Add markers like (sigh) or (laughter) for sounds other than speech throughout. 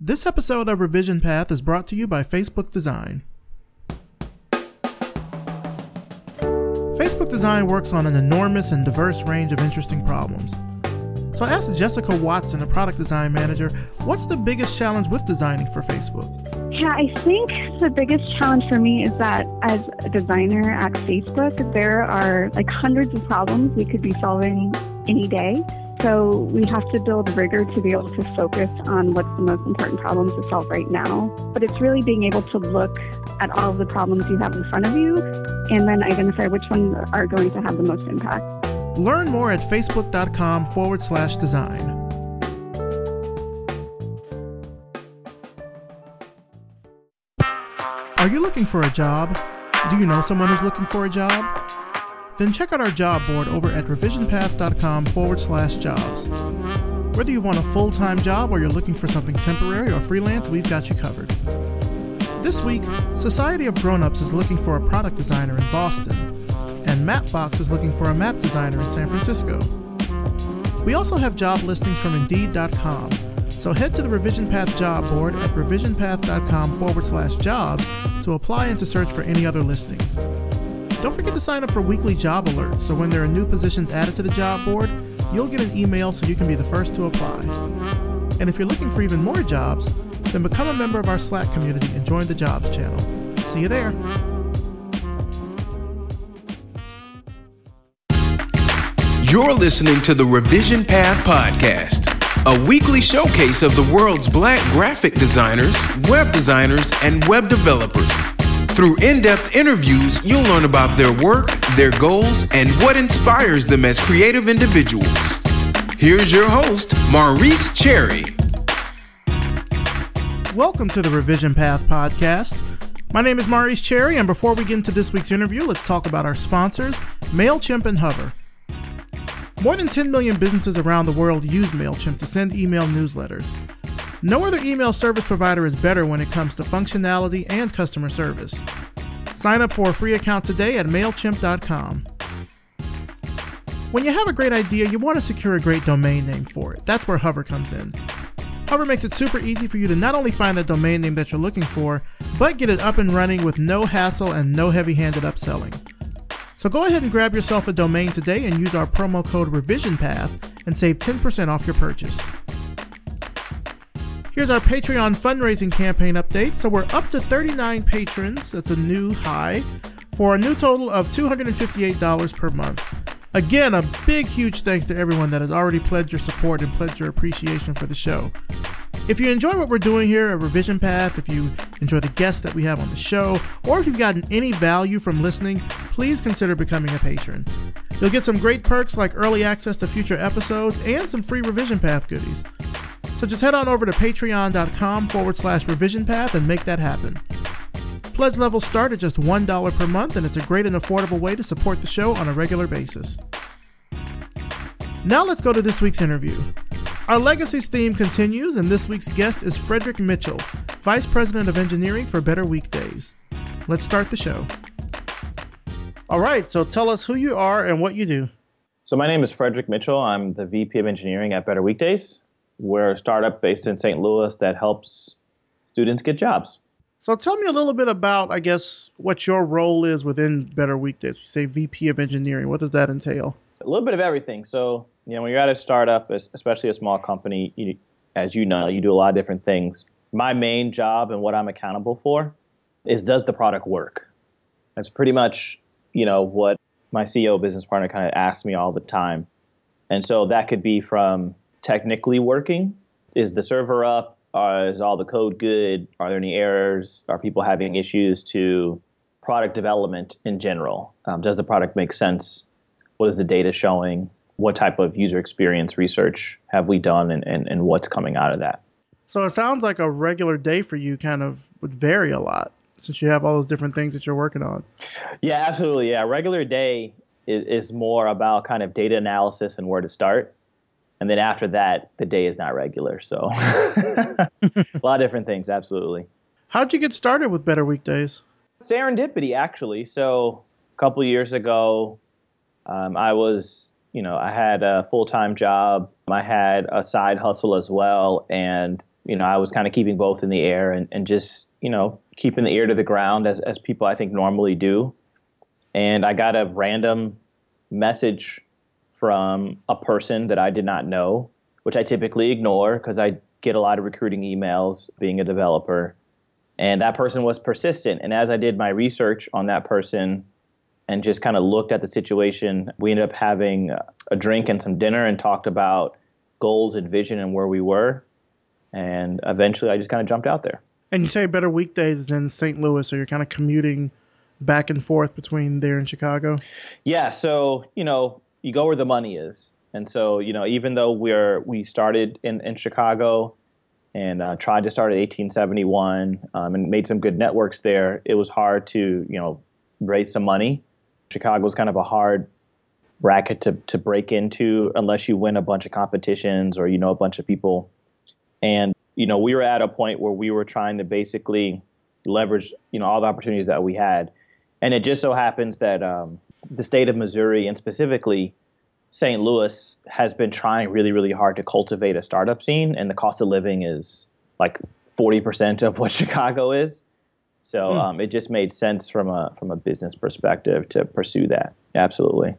This episode of Revision Path is brought to you by Facebook Design. Facebook Design works on an enormous and diverse range of interesting problems. So I asked Jessica Watson, a product design manager, what's the biggest challenge with designing for Facebook? Yeah, I think the biggest challenge for me is that as a designer at Facebook, there are like hundreds of problems we could be solving any day. So we have to build rigor to be able to focus on what's the most important problems to solve right now. But it's really being able to look at all of the problems you have in front of you and then identify which ones are going to have the most impact. Learn more at facebook.com forward slash design. Are you looking for a job? Do you know someone who's looking for a job? Then check out our job board over at revisionpath.com forward slash jobs. Whether you want a full time job or you're looking for something temporary or freelance, we've got you covered. This week, Society of Grownups is looking for a product designer in Boston, and Mapbox is looking for a map designer in San Francisco. We also have job listings from Indeed.com, so head to the Revision Path job board at revisionpath.com forward slash jobs to apply and to search for any other listings. Don't forget to sign up for weekly job alerts so when there are new positions added to the job board, you'll get an email so you can be the first to apply. And if you're looking for even more jobs, then become a member of our Slack community and join the jobs channel. See you there. You're listening to the Revision Path Podcast, a weekly showcase of the world's black graphic designers, web designers, and web developers through in depth interviews, you'll learn about their work, their goals, and what inspires them as creative individuals. Here's your host, Maurice Cherry. Welcome to the Revision Path Podcast. My name is Maurice Cherry, and before we get into this week's interview, let's talk about our sponsors, MailChimp and Hover. More than 10 million businesses around the world use MailChimp to send email newsletters. No other email service provider is better when it comes to functionality and customer service. Sign up for a free account today at MailChimp.com. When you have a great idea, you want to secure a great domain name for it. That's where Hover comes in. Hover makes it super easy for you to not only find the domain name that you're looking for, but get it up and running with no hassle and no heavy handed upselling. So go ahead and grab yourself a domain today and use our promo code RevisionPath and save 10% off your purchase. Here's our Patreon fundraising campaign update. So we're up to 39 patrons. That's a new high for a new total of $258 per month. Again, a big, huge thanks to everyone that has already pledged your support and pledged your appreciation for the show. If you enjoy what we're doing here at Revision Path, if you enjoy the guests that we have on the show, or if you've gotten any value from listening, please consider becoming a patron. You'll get some great perks like early access to future episodes and some free Revision Path goodies. So just head on over to patreon.com forward slash revision path and make that happen. Pledge levels start at just $1 per month, and it's a great and affordable way to support the show on a regular basis. Now let's go to this week's interview. Our Legacies theme continues, and this week's guest is Fredric Mitchell, Vice President of Engineering for Better Weekdays. Let's start the show. All right, so tell us who you are and what you do. So, my name is Fredric Mitchell. I'm the VP of Engineering at Better Weekdays. We're a startup based in St. Louis that helps students get jobs. So tell me a little bit about, I guess, what your role is within Better Weekdays. You say VP of Engineering. What does that entail? A little bit of everything. So, you know, when you're at a startup, especially a small company, you, as you know, you do a lot of different things. My main job and what I'm accountable for is does the product work? That's pretty much, you know, what my CEO business partner kind of asks me all the time. And so that could be from technically working? Is the server up? Uh, is all the code good? Are there any errors? Are people having issues to product development in general? Um, does the product make sense? What is the data showing? What type of user experience research have we done and, and, and what's coming out of that? So it sounds like a regular day for you kind of would vary a lot since you have all those different things that you're working on. Yeah, absolutely. Yeah, regular day is, is more about kind of data analysis and where to start and then after that, the day is not regular. So (laughs) a lot of different things, absolutely. How'd you get started with Better Weekdays? Serendipity, actually. So a couple years ago, um, I was, you know, I had a full time job. I had a side hustle as well, and you know, I was kind of keeping both in the air and, and just, you know, keeping the ear to the ground as, as people I think normally do. And I got a random message from a person that I did not know, which I typically ignore because I get a lot of recruiting emails being a developer. And that person was persistent. And as I did my research on that person and just kind of looked at the situation, we ended up having a drink and some dinner and talked about goals and vision and where we were. And eventually I just kind of jumped out there. And you say better weekdays is in St. Louis, so you're kind of commuting back and forth between there and Chicago? Yeah. So, you know, you go where the money is. And so, you know, even though we're we started in, in Chicago and uh, tried to start at 1871 um, and made some good networks there, it was hard to, you know, raise some money. Chicago was kind of a hard bracket to, to break into unless you win a bunch of competitions or you know a bunch of people. And, you know, we were at a point where we were trying to basically leverage, you know, all the opportunities that we had. And it just so happens that um, the state of Missouri and specifically St. Louis has been trying really, really hard to cultivate a startup scene, and the cost of living is like 40% of what (laughs) Chicago is. So mm. um, it just made sense from a from a business perspective to pursue that. Absolutely.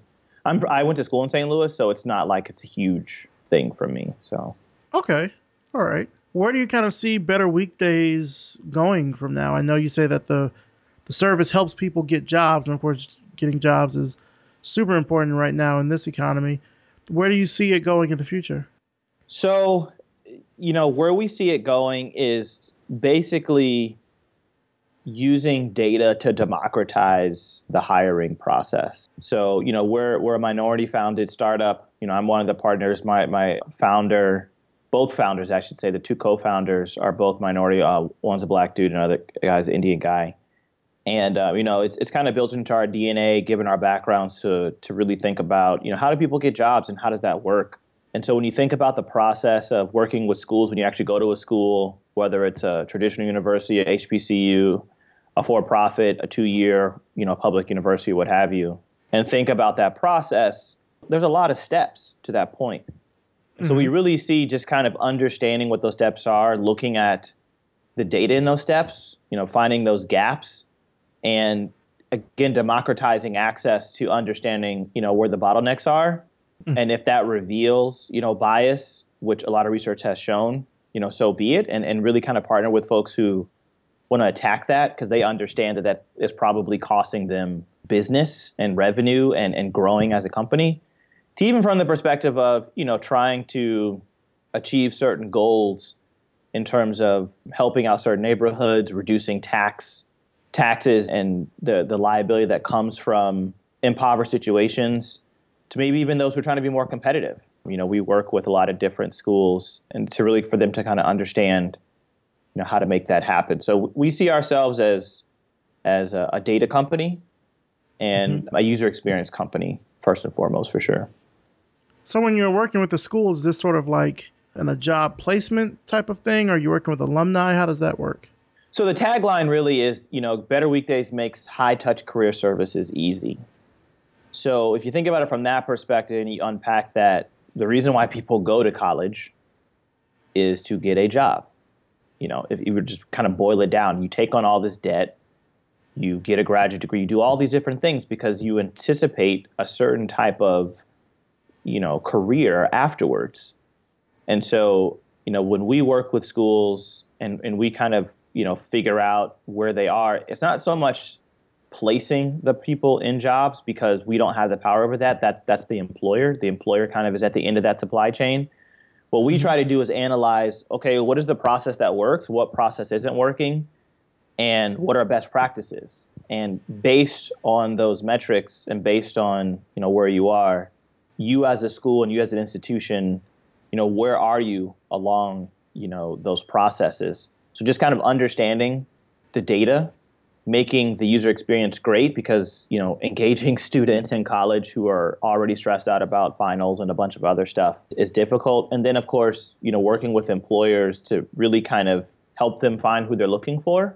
I'm I went to school in St. Louis, so it's not like it's a huge thing for me. So okay, all right. Where do you kind of see better weekdays going from now? I know you say that the the service helps people get jobs, and of course, getting jobs is super important right now in this economy. Where do you see it going in the future? So, you know, where we see it going is basically using data to democratize the hiring process. So, you know, we're we're a minority founded startup. You know, I'm one of the partners. My my founder, both founders, I should say, the two co-founders are both minority. Uh, one's a black dude, and other guy's an Indian guy and uh, you know it's it's kind of built into our DNA, given our backgrounds, to to really think about you know how do people get jobs and how does that work. And so when you think about the process of working with schools, when you actually go to a school, whether it's a traditional university, a HBCU, a for-profit, a two-year you know public university, what have you, and think about that process, there's a lot of steps to that point. Mm-hmm. So we mm-hmm. really see just kind of understanding what those steps are, looking at the data in those steps, you know, finding those gaps and again democratizing access to understanding you know where the bottlenecks are mm-hmm. and if that reveals you know bias which a lot of research has shown you know so be it and, and really kind of partner with folks who want to attack that because they understand that that is probably costing them business and revenue and, and growing as a company to even from the perspective of you know trying to achieve certain goals in terms of helping out certain neighborhoods reducing tax taxes and the the liability that comes from impoverished situations to maybe even those who are trying to be more competitive. You know, we work with a lot of different schools and to really for them to kind of understand, you know, how to make that happen. So we see ourselves as as a, a data company and mm-hmm. a user experience company first and foremost for sure. So when you're working with the schools, is this sort of like in a job placement type of thing? Or are you working with alumni? How does that work? So the tagline really is, you know, Better Weekdays makes high touch career services easy. So if you think about it from that perspective and you unpack that, the reason why people go to college is to get a job. You know, if you just kind of boil it down, you take on all this debt, you get a graduate degree, you do all these different things because you anticipate a certain type of, you know, career afterwards. And so, you know, when we work with schools and, and we kind of you know figure out where they are it's not so much placing the people in jobs because we don't have the power over that. That that's the employer. The employer kind of is at the end of that supply chain what we mm-hmm. try to do is analyze okay what is the process that works? What process isn't working? And what are best practices? And based on those metrics and based on you know where you are you as a school and you as an institution you know where are you along you know those processes? So just kind of understanding the data, making the user experience great because you know (laughs) engaging students in college who are already stressed out about finals and a bunch of other stuff is difficult. And then of course you know working with employers to really kind of help them find who they're looking for,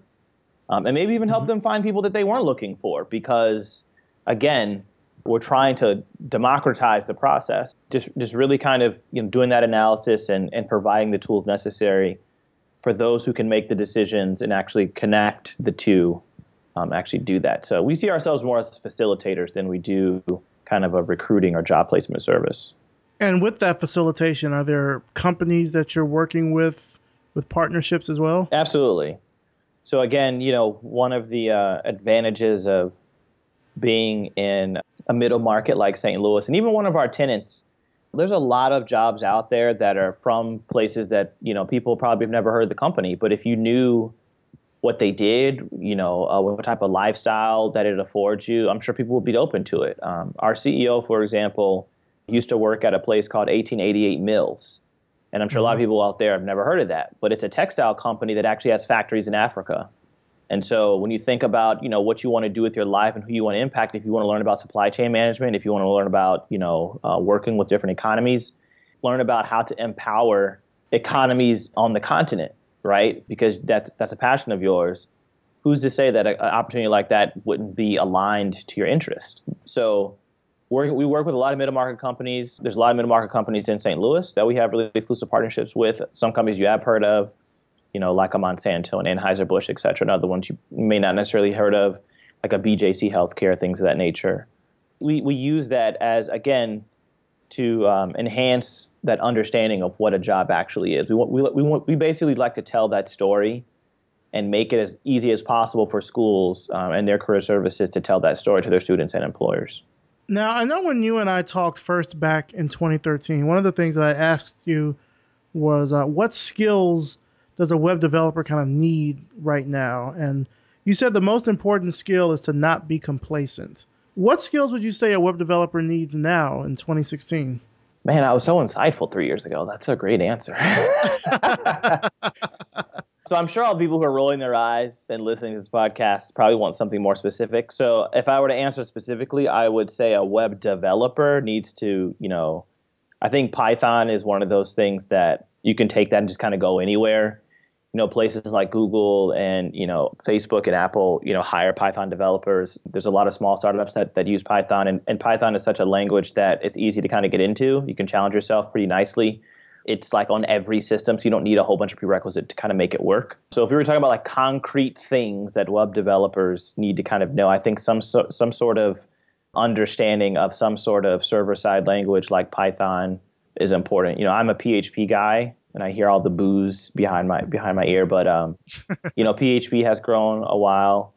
um, and maybe even help mm-hmm. them find people that they weren't looking for because again we're trying to democratize the process just just really kind of you know doing that analysis and, and providing the tools necessary for those who can make the decisions and actually connect the two, um, actually do that. So we see ourselves more as facilitators than we do kind of a recruiting or job placement service. And with that facilitation, are there companies that you're working with with partnerships as well? Absolutely. So again, you know, one of the uh, advantages of being in a middle market like St. Louis, and even one of our tenants, there's a lot of jobs out there that are from places that you know people probably have never heard of the company. But if you knew what they did, you know, uh, what type of lifestyle that it affords you, I'm sure people would be open to it. Um, our CEO, for example, used to work at a place called 1888 Mills. And I'm sure a lot of mm-hmm. people out there have never heard of that, but it's a textile company that actually has factories in Africa. And so when you think about, you know, what you want to do with your life and who you want to impact, if you want to learn about supply chain management, if you want to learn about, you know, uh, working with different economies, learn about how to empower economies on the continent, right? Because that's that's a passion of yours. Who's to say that an opportunity like that wouldn't be aligned to your interest? So we work with a lot of middle market companies. There's a lot of middle market companies in St. Louis that we have really exclusive partnerships with. Some companies you have heard of, you know, like a Monsanto and Anheuser-Busch, et cetera, and other ones you may not necessarily heard of, like a BJC Healthcare, things of that nature. We, we use that as, again, to um, enhance that understanding of what a job actually is. We, want, we, we, want, we basically like to tell that story and make it as easy as possible for schools um, and their career services to tell that story to their students and employers. Now, I know when you and I talked first back in 2013, one of the things that I asked you was uh, what skills does a web developer kind of need right now? And you said the most important skill is to not be complacent. What skills would you say a web developer needs now in 2016? Man, I was so insightful three years ago. That's a great answer. (laughs) So I'm sure all the people who are rolling their eyes and listening to this podcast probably want something more specific. So if I were to answer specifically, I would say a web developer needs to, you know, I think Python is one of those things that you can take that and just kind of go anywhere. You know, places like Google and, you know, Facebook and Apple, you know, hire Python developers. There's a lot of small startups that, that use Python and, and Python is such a language that it's easy to kind of get into. You can challenge yourself pretty nicely it's like on every system, so you don't need a whole bunch of prerequisite to kind of make it work. So if we were talking about like concrete things that web developers need to kind of know, I think some so, some sort of understanding of some sort of server side language like Python is important. You know, I'm a PHP guy and I hear all the boos behind my behind my ear, but um, (laughs) you know, PHP has grown a while,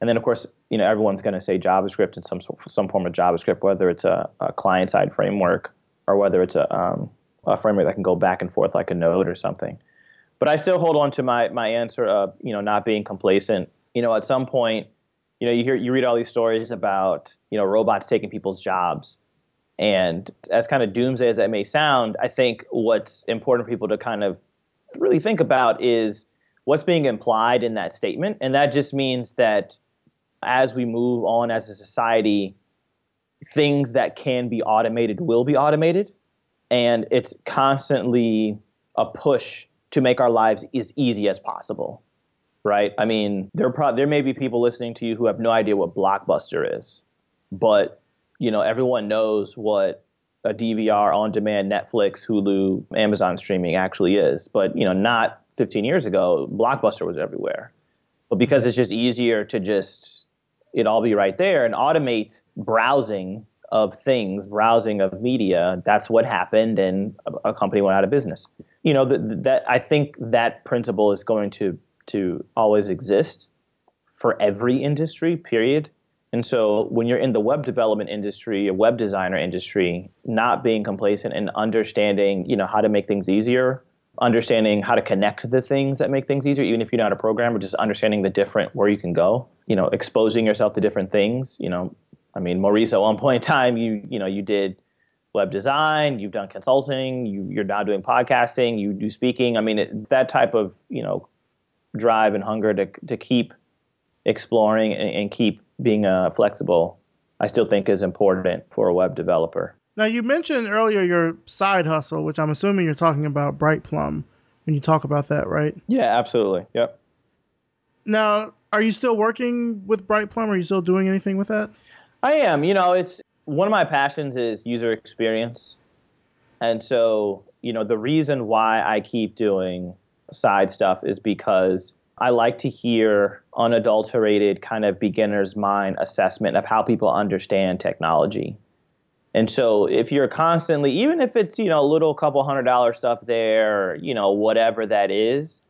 and then of course, you know, everyone's going to say JavaScript in some some form of JavaScript, whether it's a, a client side framework or whether it's a um, a framework that can go back and forth like a node or something. But I still hold on to my my answer of you know not being complacent. You know, at some point, you know, you hear you read all these stories about you know robots taking people's jobs, and as kind of doomsday as that may sound, I think what's important for people to kind of really think about is what's being implied in that statement, and that just means that as we move on as a society, things that can be automated will be automated. And it's constantly a push to make our lives as easy as possible right? I mean there pro- there may be people listening to you who have no idea what blockbuster is but you know everyone knows what a dvr on demand netflix hulu amazon streaming actually is but you know not 15 years ago blockbuster was everywhere but because it's just easier to just it all be right there and automate browsing of things, browsing of media, that's what happened, and a, company went out of business. You know, that, that I think that principle is going to to always exist for every industry. Period. And so, when you're in the web development industry, a web designer industry, not being complacent and understanding, you know, how to make things easier, understanding how to connect the things that make things easier, even if you're not a programmer, just understanding the different where you can go, you know, exposing yourself to different things, you know, I mean, Maurice, at one point in time, you you know you did web design, you've done consulting, you, you're now doing podcasting, you do speaking. I mean, it, that type of you know drive and hunger to to keep exploring and, and keep being uh, flexible, I still think is important for a web developer. Now, you mentioned earlier your side hustle, which I'm assuming you're talking about Bright Plum when you talk about that, right? Yeah, absolutely. Yep. Now, are you still working with Bright Plum? Are you still doing anything with that? I am. You know, it's one of my passions is user experience. And so, you know, the reason why I keep doing side stuff is because I like to hear unadulterated kind of beginner's mind assessment of how people understand technology. And so if you're constantly, even if it's, you know, a little couple hundred dollar stuff there, or, you know, whatever that is,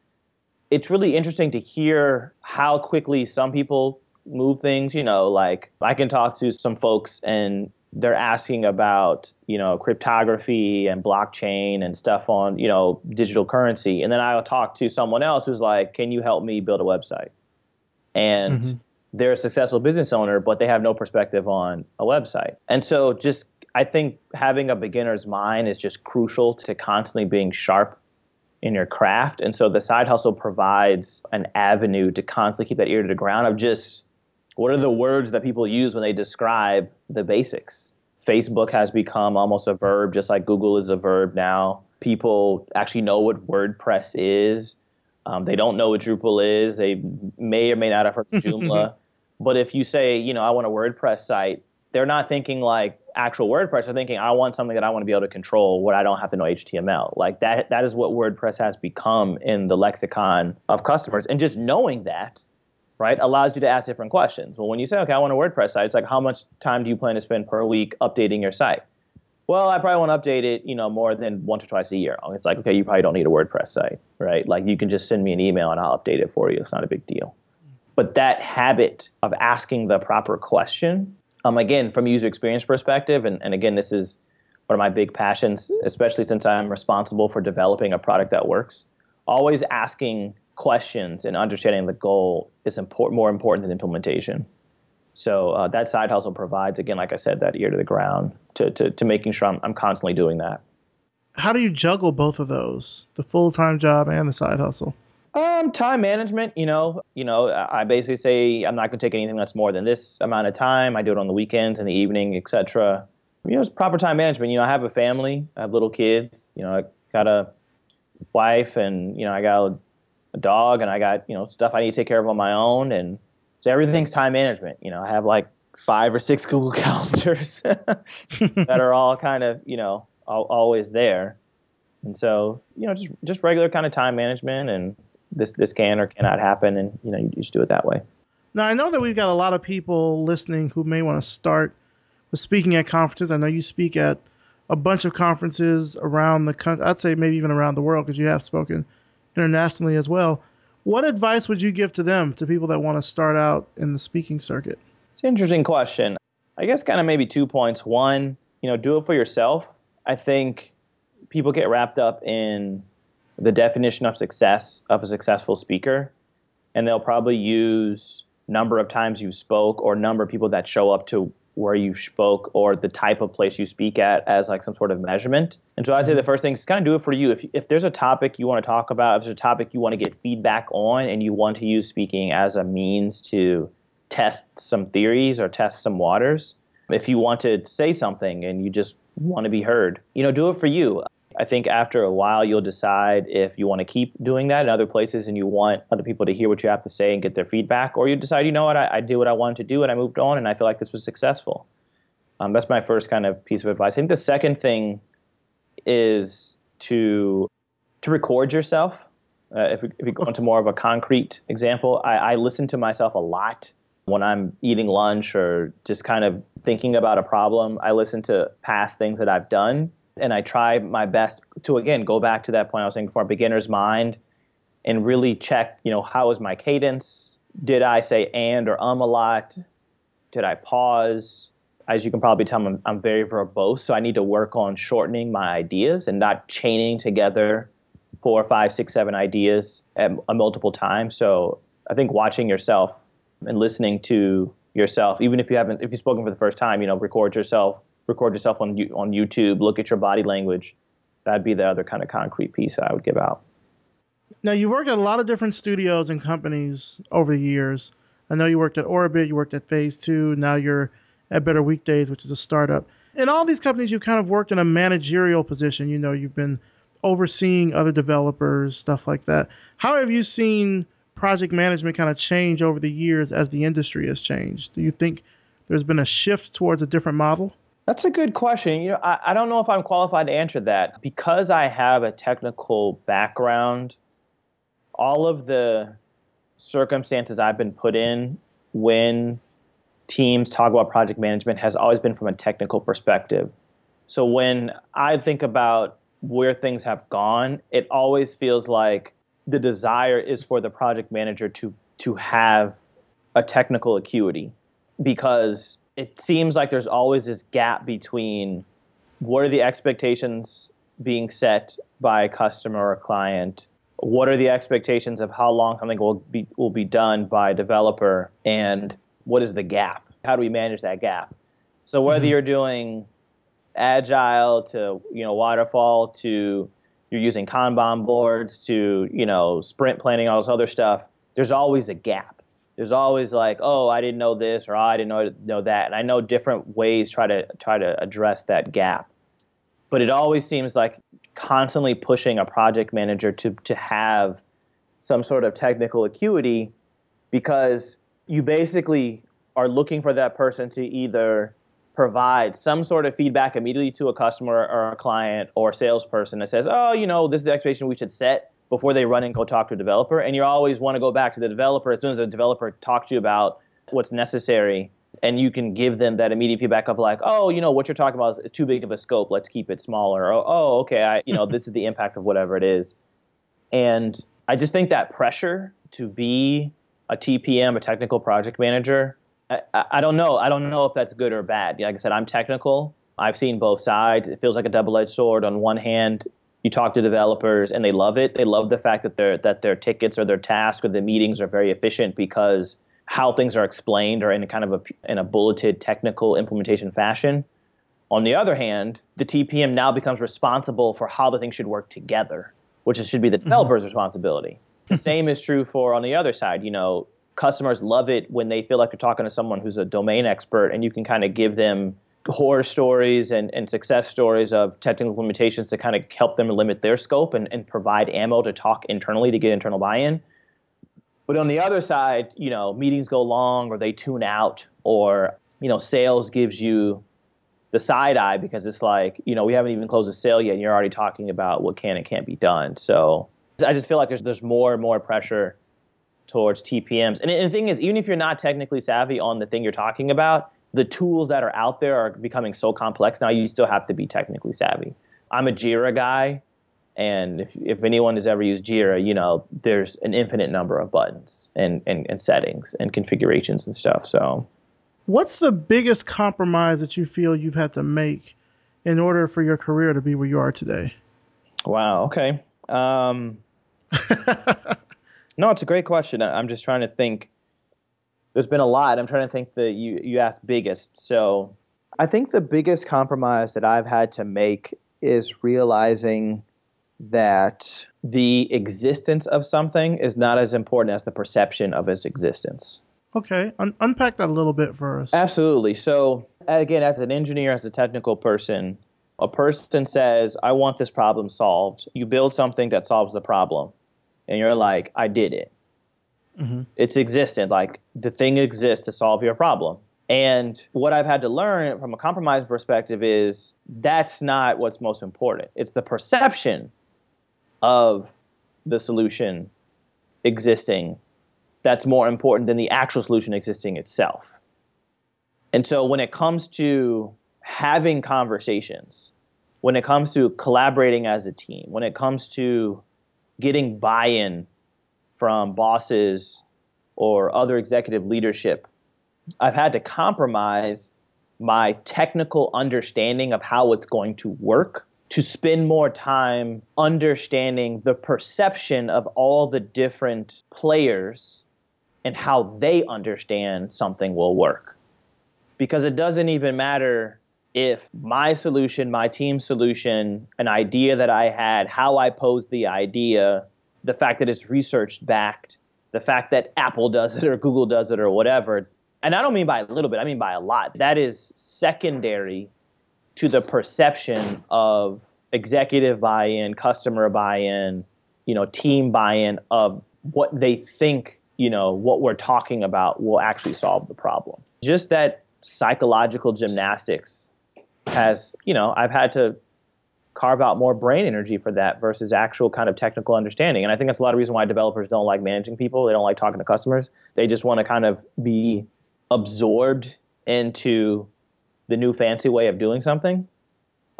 it's really interesting to hear how quickly some people move things. You know, like I can talk to some folks and they're asking about you know cryptography and blockchain and stuff on you know digital currency. And then i'll talk to someone else who's like can you help me build a website? And mm-hmm. they're a successful business owner but they have no perspective on a website. And so just i think having a beginner's mind is just crucial to constantly being sharp in your craft. And so the side hustle provides an avenue to constantly keep that ear to the ground of just what are the words that people use when they describe the basics? Facebook has become almost a verb, just like Google is a verb now. People actually know what WordPress is. Um, they don't know what Drupal is. They may or may not have heard of (laughs) Joomla. but if you say, you know, I want a WordPress site, they're not thinking like actual WordPress. They're thinking, I want something that I want to be able to control where I don't have to know HTML. Like that, that is what WordPress has become in the lexicon of customers. And just knowing that right, allows you to ask different questions. Well, when you say, okay, I want a WordPress site, it's like, how much time do you plan to spend per week updating your site? Well, I probably want to update it, you know, more than once or twice a year. It's like, okay, you probably don't need a WordPress site, right? Like you can just send me an email and I'll update it for you. It's not a big deal. But that habit of asking the proper question, um, again, from user experience perspective, and, and again, this is one of my big passions, especially since I'm responsible for developing a product that works. Always asking questions and understanding the goal is important, more important than implementation. So uh, that side hustle provides, again, like I said, that ear to the ground to, to, to making sure I'm, I'm constantly doing that. How do you juggle both of those, the full time job and the side hustle? Um, time management. You know, you know, I basically say I'm not going to take anything that's more than this amount of time. I do it on the weekends, in the evening, etc. You know, it's proper time management. You know, I have a family, I have little kids. You know, I got a wife, and you know, I got a dog and I got, you know, stuff I need to take care of on my own. And so everything's time management. You know, I have like five or six (laughs) Google calendars (laughs) that are all kind of, you know, all, always there. And so, you know, just, just regular kind of time management and this, this can or cannot happen. And, you know, you just do it that way. Now, I know that we've got a lot of people listening who may want to start with speaking at conferences. I know you speak at a bunch of conferences around the country. I'd say maybe even around the world because you have spoken internationally as well. What advice would you give to them, to people that want to start out in the speaking circuit? It's an interesting question. I guess kind of maybe two points. One, you know, do it for yourself. I think people get wrapped up in the definition of success of a successful speaker, and they'll probably use number of times you spoke or number of people that show up to where you spoke or the type of place you speak at as like some sort of measurement. And so I'd say the first thing is kind of do it for you. If, if there's a topic you want to talk about, if there's a topic you want to get feedback on and you want to use speaking as a means to test some theories or test some waters, if you want to say something and you just want to be heard, you know, do it for you. I think after a while, you'll decide if you want to keep doing that in other places and you want other people to hear what you have to say and get their feedback, or you decide, you know what, I, I did what I wanted to do and I moved on and I feel like this was successful. Um, that's my first kind of piece of advice. I think the second thing is to to record yourself. Uh, if, we, if we go into more of a concrete example, I, I listen to myself a lot when I'm eating lunch or just kind of thinking about a problem. I listen to past things that I've done and I try my best to again go back to that point I was saying before, a beginner's mind, and really check, you know, how is my cadence? Did I say and or um a lot? Did I pause? As you can probably tell, I'm, I'm very verbose, so I need to work on shortening my ideas and not chaining together four, five, six, seven ideas at, at multiple times. So I think watching yourself and listening to yourself, even if you haven't, if you've spoken for the first time, you know, record yourself record yourself on on YouTube, look at your body language. That'd be the other kind of concrete piece I would give out. Now you worked at a lot of different studios and companies over the years. I know you worked at Orbit, you worked at Phase Two, now you're at Better Weekdays, which is a startup. In all these companies, you've kind of worked in a managerial position. You know, you've been overseeing other developers, stuff like that. How have you seen project management kind of change over the years as the industry has changed? Do you think there's been a shift towards a different model? That's a good question. You know, I, I don't know if I'm qualified to answer that because I have a technical background. all of the circumstances I've been put in when teams talk about project management has always been from a technical perspective. So when I think about where things have gone, it always feels like the desire is for the project manager to to have a technical acuity because it seems like there's always this gap between what are the expectations being set by a customer or a client? What are the expectations of how long something will be will be done by a developer? And what is the gap? How do we manage that gap? So whether mm-hmm. you're doing agile to you know waterfall to you're using kanban boards to you know sprint planning all this other stuff there's always a gap there's always like oh i didn't know this or oh, i didn't know, know that and i know different ways try to try to address that gap. But it always seems like constantly pushing a project manager to to have some sort of technical acuity because you basically are looking for that person to either provide some sort of feedback immediately to a customer or a client or a salesperson that says, oh, you know, this is the expectation we should set before they run and go talk to a developer. And you always want to go back to the developer as soon as the developer talks to you about what's necessary. And you can give them that immediate feedback of like, oh, you know, what you're talking about is too big of a scope. Let's keep it smaller. Or, oh, okay, I, you know, this is the impact of whatever it is. And I just think that pressure to be a TPM, a technical project manager, I, I don't know. I don't know if that's good or bad. Like I said, I'm technical. I've seen both sides. It feels like a double-edged sword. On one hand, you talk to developers and they love it. They love the fact that their that their tickets or their tasks or the meetings are very efficient because how things are explained are in a kind of a in a bulleted technical implementation fashion. On the other hand, the TPM now becomes responsible for how the things should work together, which should be the mm-hmm. developer's responsibility. The (laughs) same is true for on the other side. You know, customers love it when they feel like they're talking to someone who's a domain expert and you can kind of give them horror stories and, and success stories of technical limitations to kind of help them limit their scope and, and provide ammo to talk internally to get internal buy-in. But on the other side, you know, meetings go long or they tune out or, you know, sales gives you the side eye because it's like, you know, we haven't even closed a sale yet and you're already talking about what can and can't be done. So I just feel like there's there's more and more pressure towards TPMs. And, and the thing is, even if you're not technically savvy on the thing you're talking about, the tools that are out there are becoming so complex now. You still have to be technically savvy. I'm a Jira guy, and if, if anyone has ever used Jira, you know there's an infinite number of buttons and, and, and settings and configurations and stuff. So, what's the biggest compromise that you feel you've had to make in order for your career to be where you are today? Wow. Okay. Um, (laughs) No, it's a great question. I'm just trying to think. There's been a lot. I'm trying to think that you you asked biggest. So, I think the biggest compromise that I've had to make is realizing that the existence of something is not as important as the perception of its existence. Okay, Un- unpack that a little bit for us. Absolutely. So, again, as an engineer, as a technical person, a person says, I want this problem solved. You build something that solves the problem and you're like, I did it. Mm-hmm. It's existent. Like the thing exists to solve your problem. And what I've had to learn from a compromise perspective is that's not what's most important. It's the perception of the solution existing that's more important than the actual solution existing itself. And so when it comes to having conversations, when it comes to collaborating as a team, when it comes to getting buy-in from bosses or other executive leadership, I've had to compromise my technical understanding of how it's going to work to spend more time understanding the perception of all the different players and how they understand something will work. Because it doesn't even matter if my solution, my team solution, an idea that I had, how I posed the idea, the fact that it's research backed, the fact that Apple does it or Google does it or whatever, and I don't mean by a little bit, I mean by a lot, that is secondary to the perception of executive buy in, customer buy in, you know, team buy in of what they think, you know, what we're talking about will actually solve the problem. Just that psychological gymnastics has, you know, I've had to carve out more brain energy for that versus actual kind of technical understanding. And I think that's a lot of reason why developers don't like managing people. They don't like talking to customers. They just want to kind of be absorbed into the new fancy way of doing something.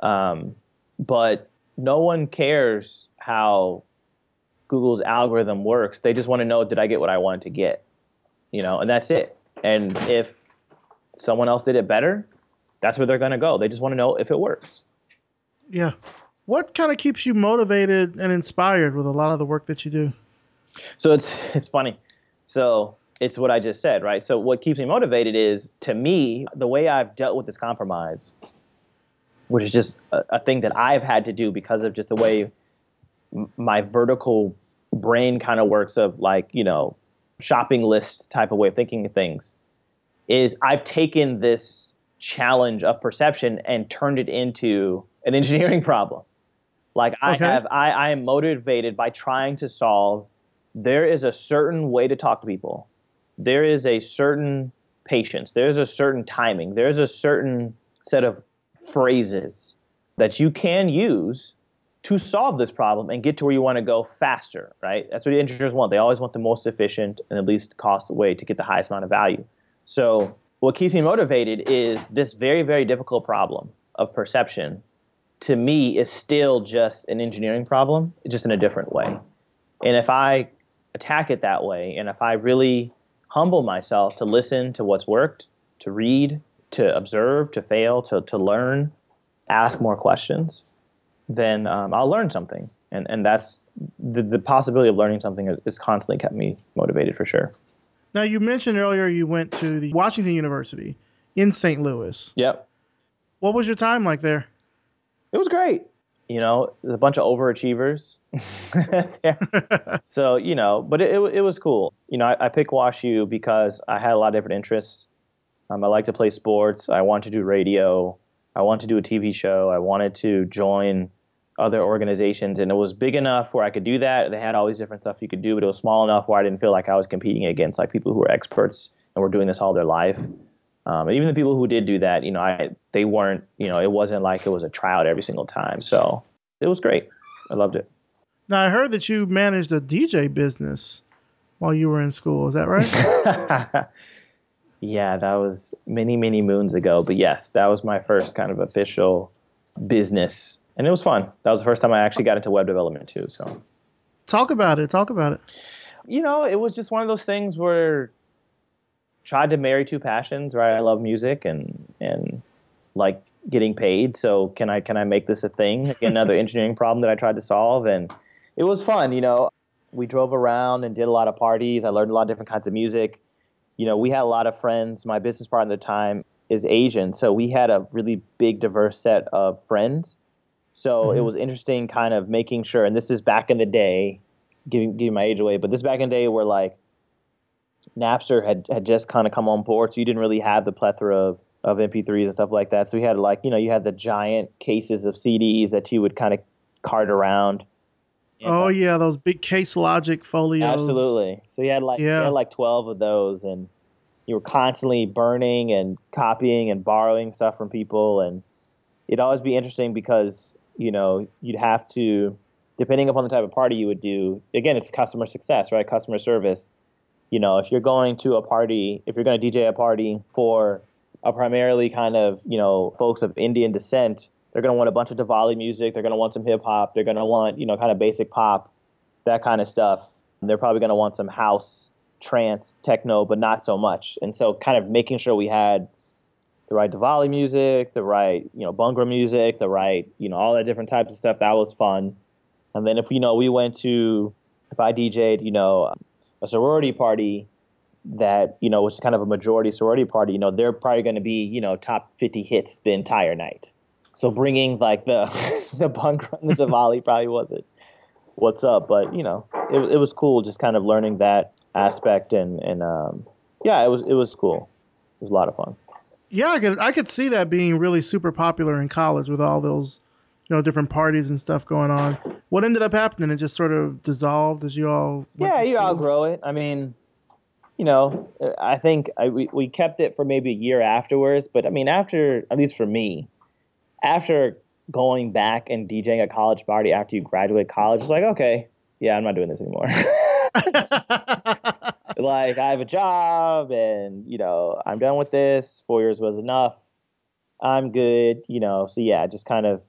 Um, but no one cares how Google's algorithm works. They just want to know did I get what I wanted to get, you know, and that's it. And if someone else did it better, that's where they're going to go. They just want to know if it works. Yeah. What kind of keeps you motivated and inspired with a lot of the work that you do? So it's (laughs) it's funny. So it's what I just said, right? So what keeps me motivated is to me the way I've dealt with this compromise, which is just a, a thing that I've had to do because of just the way my vertical brain kind of works of like you know shopping list type of way of thinking of things. Is I've taken this challenge of perception and turned it into an engineering problem. Like I Okay. have, I, I am motivated by trying to solve. There is a certain way to talk to people. There is a certain patience. There's a certain timing. There's a certain set of phrases that you can use to solve this problem and get to where you want to go faster, right? That's what engineers want. They always want the most efficient and the least cost way to get the highest amount of value. So, what keeps me motivated is this very, very difficult problem of perception to me is still just an engineering problem, just in a different way. And if I attack it that way, and if I really humble myself to listen to what's worked, to read, to observe, to fail, to, to learn, ask more questions, then um, I'll learn something. And, and that's the, the possibility of learning something is, is constantly kept me motivated for sure. Now, you mentioned earlier you went to the Washington University in St. Louis. Yep. What was your time like there? It was great. You know, a bunch of overachievers. (laughs) so, you know, but it, it, it was cool. You know, I, I picked WashU because I had a lot of different interests. Um, I like to play sports. I want to do radio. I want to do a TV show. I wanted to join other organizations, and it was big enough where I could do that. They had all these different stuff you could do, but it was small enough where I didn't feel like I was competing against like people who were experts and were doing this all their life. Um, and even the people who did do that, you know, I they weren't, you know, it wasn't like it was a tryout every single time. So it was great. I loved it. Now, I heard that you managed a DJ business while you were in school. Is that right? (laughs) yeah, that was many, many moons ago. But yes, that was my first kind of official business. And it was fun. That was the first time I actually got into web development too. So, Talk about it. Talk about it. you know, it was just one of those things where tried to marry two passions, right? I love music and and like getting paid. So can I can I make this a thing? Another (laughs) engineering problem that I tried to solve and it was fun, you know. We drove around and did a lot of parties. I learned a lot of different kinds of music. You know, we had a lot of friends. My business partner at the time is Asian, so we had a really big diverse set of friends. So it mm-hmm. was interesting kind of making sure and this is back in the day, giving giving my age away, but this is back in the day where like Napster had, had just kind of come on board, so you didn't really have the plethora of, of MP3s and stuff like that. So we had like, you know, you had the giant cases of CDs that you would kind of cart around. Oh yeah, those big case logic folios. Absolutely. So you had like you Yeah. had like twelve of those, and you were constantly burning and copying and borrowing stuff from people, and it'd always be interesting because you know you'd have to, depending upon the type of party you would do. Again, it's customer success, right? Customer service. You know, if you're going to a party, if you're going to DJ a party for a primarily kind of you know folks of Indian descent, they're going to want a bunch of Diwali music. They're going to want some hip hop. They're going to want you know kind of basic pop, that kind of stuff. They're probably going to want some house, trance, techno, but not so much. And so, kind of making sure we had the right Diwali music, the right you know Bhangra music, the right you know all that different types of stuff. That was fun. And then if you know we went to if I DJ'd you know a sorority party that you know was kind of a majority sorority party, you know they're probably going to be you know top 50 hits the entire night. So bringing like the (laughs) the Bhangra and the Diwali probably wasn't what's up, but you know it, it was cool just kind of learning that aspect and and um, yeah it was it was cool. It was a lot of fun. Yeah, I could I could see that being really super popular in college with all those, you know, different parties and stuff going on. What ended up happening? It just sort of dissolved as you all. Yeah, you all grow it. I mean, you know, I think I, we we kept it for maybe a year afterwards. But I mean, after at least for me, after going back and DJing a college party after you graduate college it's like, okay, yeah, I'm not doing this anymore. (laughs) (laughs) like I have a job and you know I'm done with this. Four years was enough. I'm good, you know. So yeah, just kind of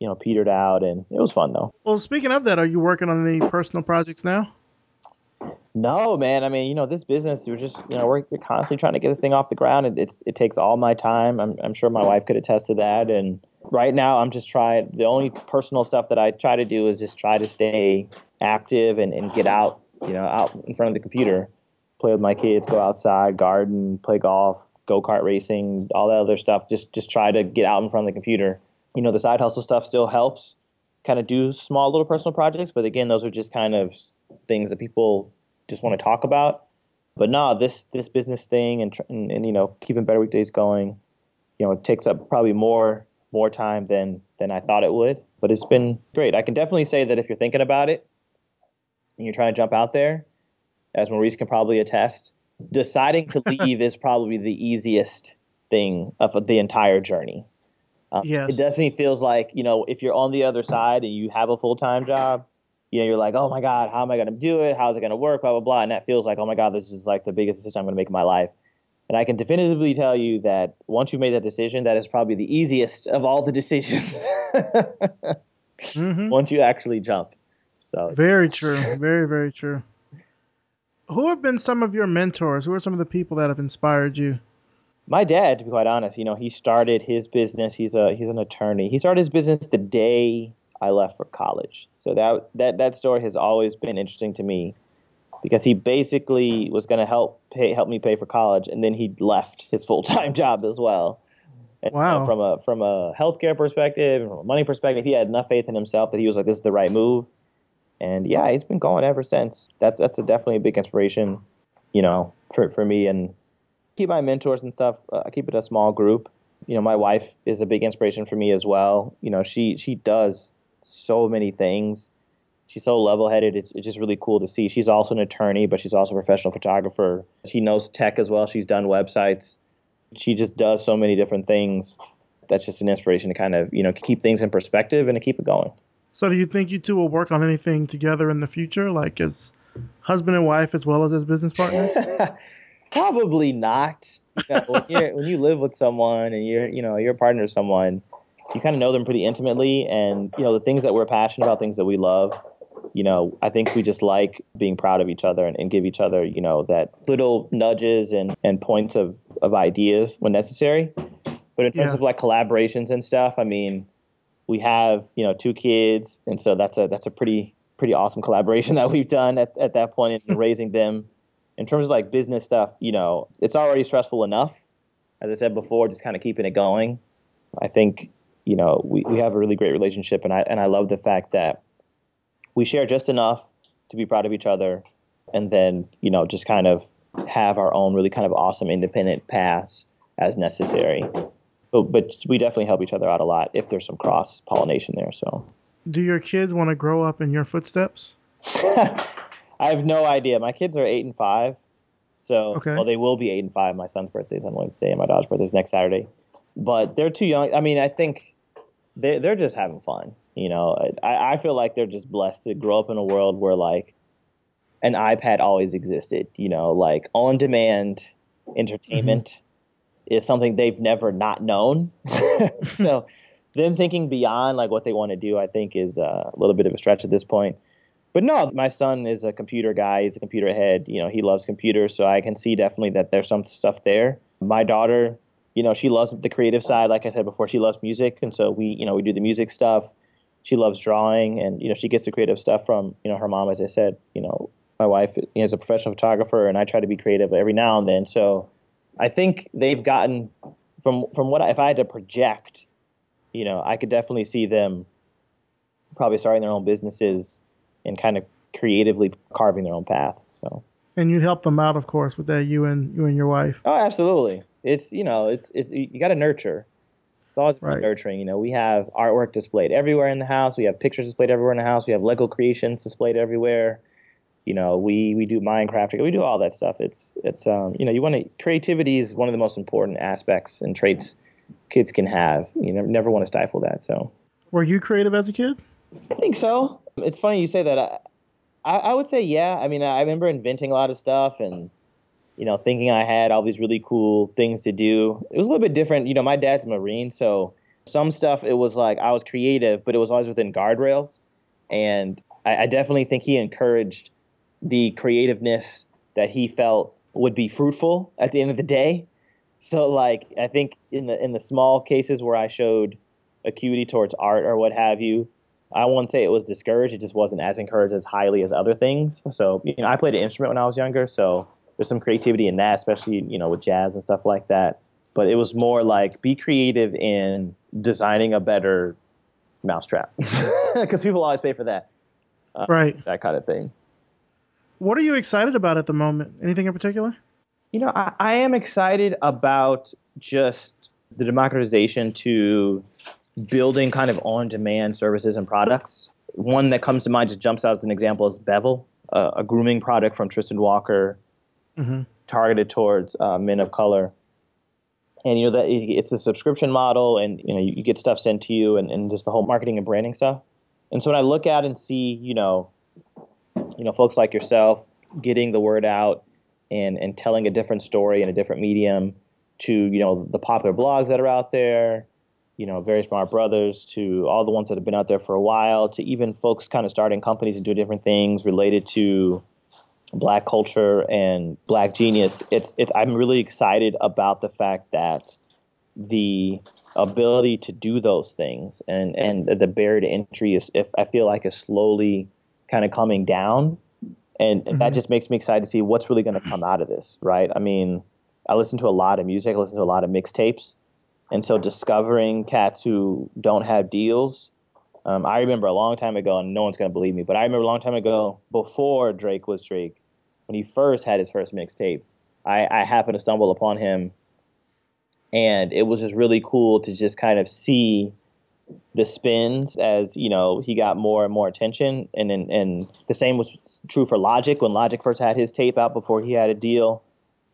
you know petered out, and it was fun though. Well, speaking of that, are you working on any personal projects now? No, man. I mean, you know, this business, we're just, you know, we're, we're constantly trying to get this thing off the ground. It, it's, it takes all my time. I'm, I'm sure my wife could attest to that. And right now, I'm just trying. The only personal stuff that I try to do is just try to stay active and, and get out, you know, out in front of the computer, play with my kids, go outside, garden, play golf, go kart racing, all that other stuff. Just, just try to get out in front of the computer. You know, the side hustle stuff still helps. Kind of do small little personal projects, but again, those are just kind of things that people just want to talk about. But no, this this business thing and, and, and you know keeping better weekdays going, you know, it takes up probably more more time than than I thought it would. But it's been great. I can definitely say that if you're thinking about it and you're trying to jump out there, as Maurice can probably attest, deciding to (laughs) leave is probably the easiest thing of the entire journey. Um, yes. It definitely feels like, you know, if you're on the other side and you have a full time job, you know, you're like, oh my God, how am I going to do it? How's it going to work? Blah, blah, blah. And that feels like, oh my God, this is like the biggest decision I'm going to make in my life. And I can definitively tell you that once you've made that decision, that is probably the easiest of all the (laughs) decisions. mm-hmm. Once you actually jump. So very true. (laughs) Very, very true. Who have been some of your mentors? Who are some of the people that have inspired you? My dad, to be quite honest, you know, he started his business. He's a he's an attorney. He started his business the day I left for college. So that that that story has always been interesting to me because he basically was going to help pay help me pay for college, and then he left his full time (laughs) job as well. And uh, wow. So from a from a healthcare perspective, from a money perspective, he had enough faith in himself that he was like, "This is the right move." And yeah, he's been going ever since. That's that's a definitely a big inspiration, you know, for for me and keep my mentors and stuff. Uh, I keep it a small group. You know, my wife is a big inspiration for me as well. You know, she she does so many things. She's so level headed. It's, it's just really cool to see. She's also an attorney, but she's also a professional photographer. She knows tech as well. She's done websites. She just does so many different things. That's just an inspiration to kind of, you know, keep things in perspective and to keep it going. So, do you think you two will work on anything together in the future, like as husband and wife as well as as business partners? (laughs) Probably not. You know, when, (laughs) when, you live with someone and you're, you know, you're a partner with someone, you kind of know them pretty intimately, and you know the things that we're passionate about, things that we love. You know, I think we just like being proud of each other and, and give each other, you know, that little nudges and, and points of, of ideas when necessary. But in terms yeah. of like collaborations and stuff, I mean, we have you know two kids, and so that's a that's a pretty pretty awesome collaboration (laughs) that we've done at, at that point in (laughs) raising them. In terms of like business stuff, you know, it's already stressful enough. As I said before, just kind of keeping it going. I think you know, we, we have a really great relationship, and I and I love the fact that we share just enough to be proud of each other, and then you know just kind of have our own really kind of awesome independent paths as necessary. But, but we definitely help each other out a lot if there's some cross pollination there. So, do your kids want to grow up in your footsteps? (laughs) I have no idea. My kids are eight and five, so okay. well they will be eight and five. My son's birthday is on Wednesday, and my daughter's birthday is next Saturday. But they're too young. I mean, I think they they're just having fun. You know, I, I feel like they're just blessed to grow up in a world where like an iPad always existed. You know, like on demand entertainment mm-hmm. is something they've never not known. (laughs) (laughs) so them thinking beyond like what they want to do, I think, is uh, a little bit of a stretch at this point. But no, my son is a computer guy. He's a computer head. You know, he loves computers, so I can see definitely that there's some stuff there. My daughter you know, she loves the creative side. Like I said before, she loves music, and so we, you know, we do the music stuff. She loves drawing, and you know, she gets the creative stuff from you know her mom. As I said, you know, my wife is a professional photographer, and I try to be creative every now and then. So, I think they've gotten from from what I, if I had to project, you know, I could definitely see them probably starting their own businesses and kind of creatively carving their own path. So. And you help them out, of course, with that. You and you and your wife. Oh, absolutely it's you know it's it's you got to nurture. It's always right. nurturing. You know, we have artwork displayed everywhere in the house. We have pictures displayed everywhere in the house. We have Lego creations displayed everywhere. You know, we we do Minecraft. We do all that stuff. It's it's um you know you want to creativity is one of the most important aspects and traits kids can have. You never never want to stifle that. So, were you creative as a kid? I think so. It's funny you say that. I, I, I would say yeah. I mean, I remember inventing a lot of stuff and you know thinking I had all these really cool things to do. It was a little bit different. You know, my dad's a Marine, so some stuff it was like I was creative, but it was always within guardrails. And I, I definitely think he encouraged the creativeness that he felt would be fruitful at the end of the day. So like I think in the in the small cases where I showed acuity towards art or what have you, I won't say it was discouraged. It just wasn't as encouraged as highly as other things. So you know, I played an instrument when I was younger, so there's some creativity in that, especially you know with jazz and stuff like that. But it was more like be creative in designing a better mousetrap (laughs) because people always pay for that. Uh, right. That kind of thing. What are you excited about at the moment? Anything in particular? You know, I, I am excited about just the democratization to building kind of on-demand services and products. One that comes to mind just jumps out as an example is Bevel, uh, a grooming product from Tristan Walker, mm-hmm. targeted towards uh, men of color. And you know that it's the subscription model, and you know you, you get stuff sent to you, and, and just the whole marketing and branding stuff. And so when I look at and see, you know, you know, folks like yourself getting the word out and and telling a different story in a different medium to you know the popular blogs that are out there, you know, very smart brothers to all the ones that have been out there for a while to even folks kind of starting companies and doing different things related to black culture and black genius. It's it's I'm really excited about the fact that the ability to do those things and and the barrier to entry is if I feel like is slowly kind of coming down and mm-hmm. that just makes me excited to see what's really going to come out of this right i mean i listen to a lot of music i listen to a lot of mixtapes and so discovering cats who don't have deals um, i remember a long time ago and no one's going to believe me but i remember a long time ago before drake was drake when he first had his first mixtape I, I happened to stumble upon him and it was just really cool to just kind of see the spins as you know he got more and more attention and and, and the same was true for logic when logic first had his tape out before he had a deal.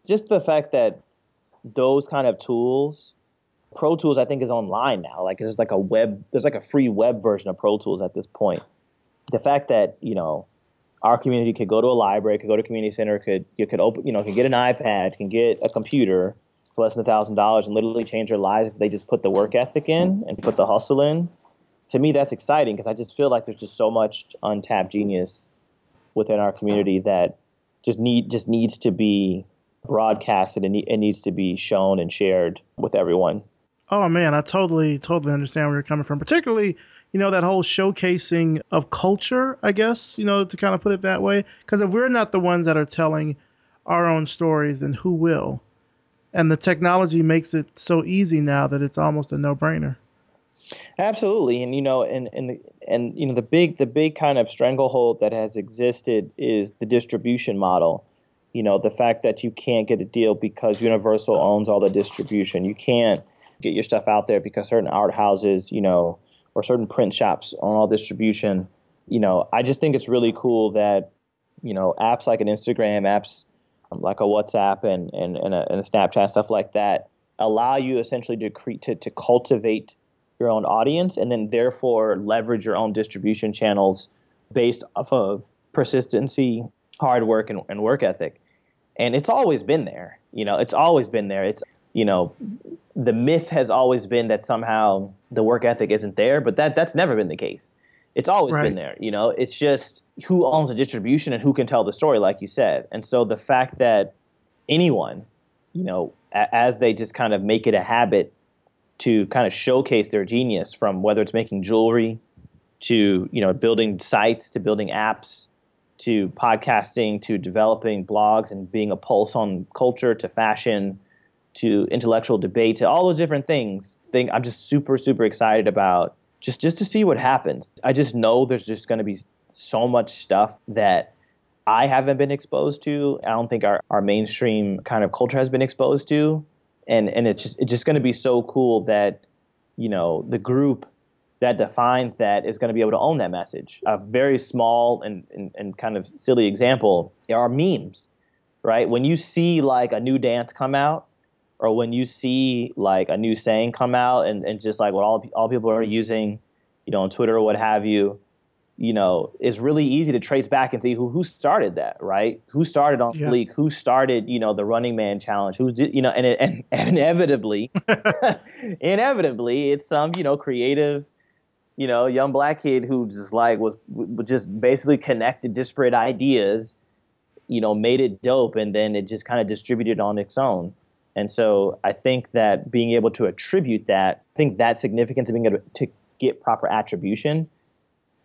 Just the fact that those kind of tools pro tools i think is online now like there's like a web there's like a free web version of pro tools at this point the fact that you know our community could go to a library could go to a community center could you could open you know could get an ipad can get a computer for less than a thousand dollars and literally change their lives if they just put the work ethic in mm-hmm. and put the hustle in. To me, that's exciting because I just feel like there's just so much untapped genius within our community that just need just needs to be broadcasted and it needs to be shown and shared with everyone. Oh man, I totally totally understand where you're coming from. Particularly, you know, that whole showcasing of culture, I guess, you know, to kind of put it that way. Because if we're not the ones that are telling our own stories, then who will? and the technology makes it so easy now that it's almost a no-brainer. Absolutely, and you know, and and and you know, the big the big kind of stranglehold that has existed is the distribution model. You know, the fact that you can't get a deal because Universal owns all the distribution. You can't get your stuff out there because certain art houses, you know, or certain print shops own all distribution. You know, I just think it's really cool that you know apps like an Instagram, apps um, like a WhatsApp and, and, and, a, and a Snapchat, stuff like that, allow you essentially to, cre- to, to cultivate your own audience and then therefore leverage your own distribution channels based off of persistency, hard work, and, and work ethic. And it's always been there. You know, it's always been there. It's, you know, the myth has always been that somehow the work ethic isn't there, but that that's never been the case. It's always right. been there. You know, it's just who owns the distribution and who can tell the story, like you said. And so the fact that anyone, you know, a- as they just kind of make it a habit to kind of showcase their genius from whether it's making jewelry to, you know, building sites to building apps to podcasting to developing blogs and being a pulse on culture to fashion to intellectual debate to all those different things. Thing I'm just super super excited about just just to see what happens. I just know there's just going to be so much stuff that I haven't been exposed to. I don't think our, our mainstream kind of culture has been exposed to. And and it's just it's just gonna be so cool that, you know, the group that defines that is going to be able to own that message. A very small and, and, and kind of silly example are memes, right? When you see like a new dance come out, or when you see like a new saying come out and, and just like what all all people are using, you know, on Twitter or what have you, you know, it's really easy to trace back and see who who started that, right? Who started on yeah. Fleek? Who started, you know, the Running Man Challenge? Who's, you know, and it, and, and (laughs) inevitably, (laughs) inevitably, it's some, you know, creative, you know, young black kid who just like was, was just basically connected disparate ideas, you know, made it dope, and then it just kind of distributed on its own. And so I think that being able to attribute that, I think that significance of being able to get proper attribution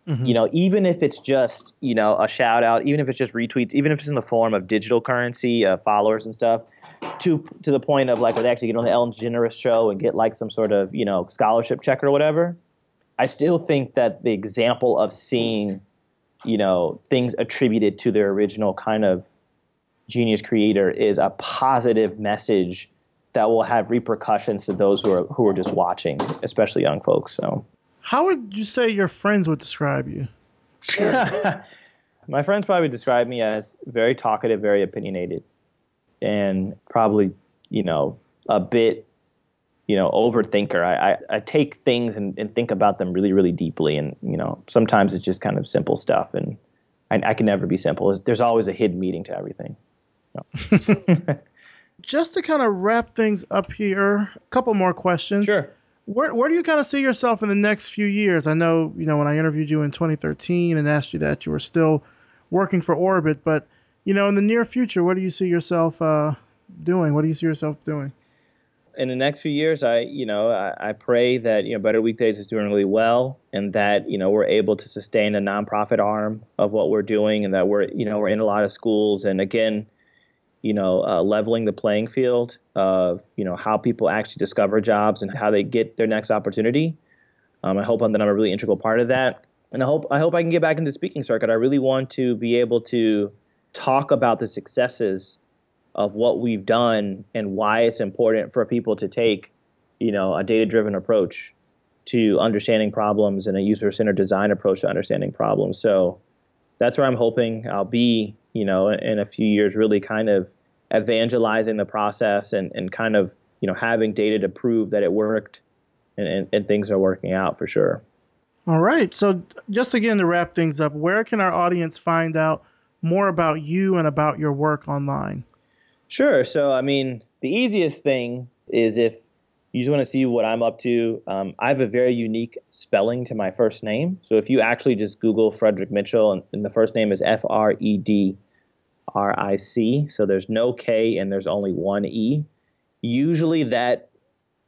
Mm-hmm. You know, even if it's just you know a shout out, even if it's just retweets, even if it's in the form of digital currency, uh, followers and stuff, to to the point of like where they actually get on the Ellen DeGeneres show and get like some sort of you know scholarship check or whatever. I still think that the example of seeing, you know, things attributed to their original kind of genius creator is a positive message that will have repercussions to those who are who are just watching, especially young folks. So how would you say your friends would describe you? (laughs) My friends probably describe me as very talkative, very opinionated, and probably, you know, a bit, you know, overthinker. I, I, I take things and, and think about them really, really deeply. And, you know, sometimes it's just kind of simple stuff. And I, I can never be simple. There's always a hidden meaning to everything. So. (laughs) just to kind of wrap things up here, a couple more questions. Sure where where do you kind of see yourself in the next few years? I know you know when I interviewed you in 2013 and asked you that you were still working for Orbit, but you know in the near future, what do you see yourself uh, doing? What do you see yourself doing? In the next few years, I you know I, I pray that you know Better Weekdays is doing really well, and that you know we're able to sustain a nonprofit arm of what we're doing, and that we're you know we're in a lot of schools, and again you know, uh, leveling the playing field of, you know, how people actually discover jobs and how they get their next opportunity. Um, I hope that I'm a really integral part of that. And I hope, I hope I can get back into the speaking circuit. I really want to be able to talk about the successes of what we've done and why it's important for people to take, you know, a data-driven approach to understanding problems and a user-centered design approach to understanding problems. So that's where I'm hoping I'll be you know, in a few years, really kind of evangelizing the process and, and kind of, you know, having data to prove that it worked and, and, and things are working out for sure. All right. So, just again to wrap things up, where can our audience find out more about you and about your work online? Sure. So, I mean, the easiest thing is if you just want to see what I'm up to, um, I have a very unique spelling to my first name. So, if you actually just Google Fredric Mitchell and, and the first name is F R E D R I C. So there's no K and there's only one E. Usually that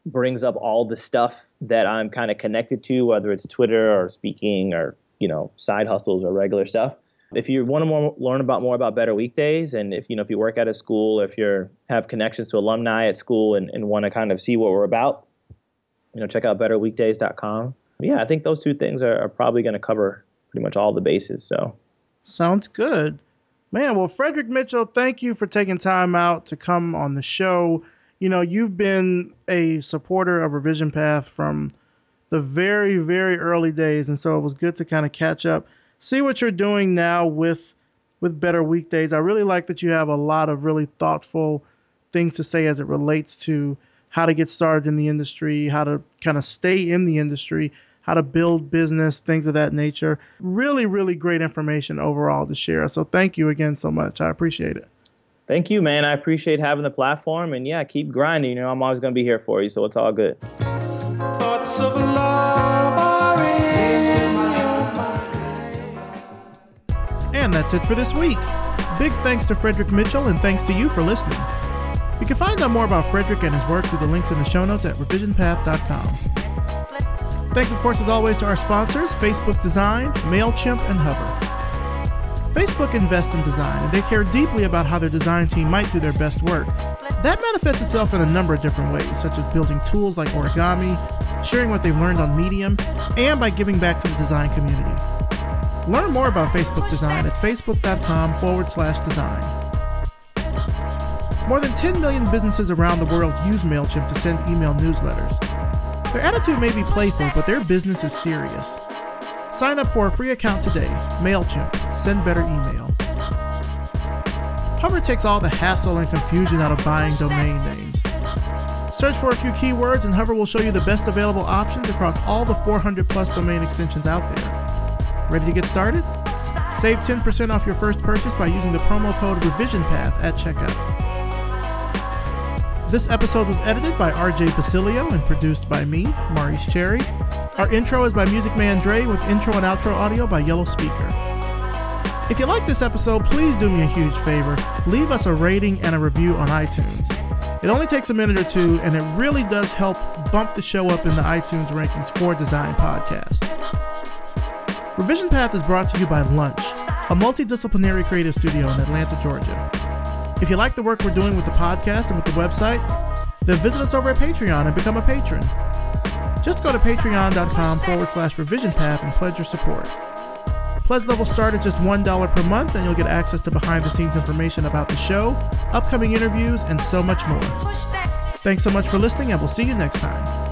brings up all the stuff that I'm kind of connected to, whether it's Twitter or speaking or, you know, side hustles or regular stuff. If you want to more, learn about more about Better Weekdays, and if you know if you work at a school, if you have connections to alumni at school and, and want to kind of see what we're about, you know, check out betterweekdays.com. Yeah, I think those two things are, are probably going to cover pretty much all the bases. So sounds good. Man, well, Fredric Mitchell, thank you for taking time out to come on the show. You know, you've been a supporter of Revision Path from the very, very early days, and so it was good to kind of catch up, see what you're doing now with with Better Weekdays. I really like that you have a lot of really thoughtful things to say as it relates to how to get started in the industry, how to kind of stay in the industry, how to build business, things of that nature. Really, really great information overall to share. So thank you again so much. I appreciate it. Thank you, man. I appreciate having the platform. And yeah, keep grinding. You know, I'm always going to be here for you. So it's all good. That's it for this week. Big thanks to Fredric Mitchell and thanks to you for listening. You can find out more about Fredric and his work through the links in the show notes at revisionpath.com. Thanks, of course, as always, to our sponsors Facebook Design, MailChimp, and Hover. Facebook invests in design, and they care deeply about how their design team might do their best work. That manifests itself in a number of different ways, such as building tools like origami, sharing what they've learned on Medium, and by giving back to the design community. Learn more about Facebook Design at facebook.com forward slash design. More than 10 million businesses around the world use MailChimp to send email newsletters. Their attitude may be playful, but their business is serious. Sign up for a free account today. MailChimp. Send better email. Hover takes all the hassle and confusion out of buying domain names. Search for a few keywords and Hover will show you the best available options across all the 400 plus domain extensions out there. Ready to get started? Save 10% off your first purchase by using the promo code RevisionPath at checkout. This episode was edited by RJ Basilio and produced by me, Maurice Cherry. Our intro is by Music Man Dre with intro and outro audio by Yellow Speaker. If you like this episode, please do me a huge favor. Leave us a rating and a review on iTunes. It only takes a minute or two, and it really does help bump the show up in the iTunes rankings for design podcasts. Revision Path is brought to you by Lunch, a multidisciplinary creative studio in Atlanta, Georgia. If you like the work we're doing with the podcast and with the website, then visit us over at Patreon and become a patron. Just go to patreon.com forward slash revision path and pledge your support. Pledge levels start at just $1 per month, and you'll get access to behind the scenes information about the show, upcoming interviews, and so much more. Thanks so much for listening, and we'll see you next time.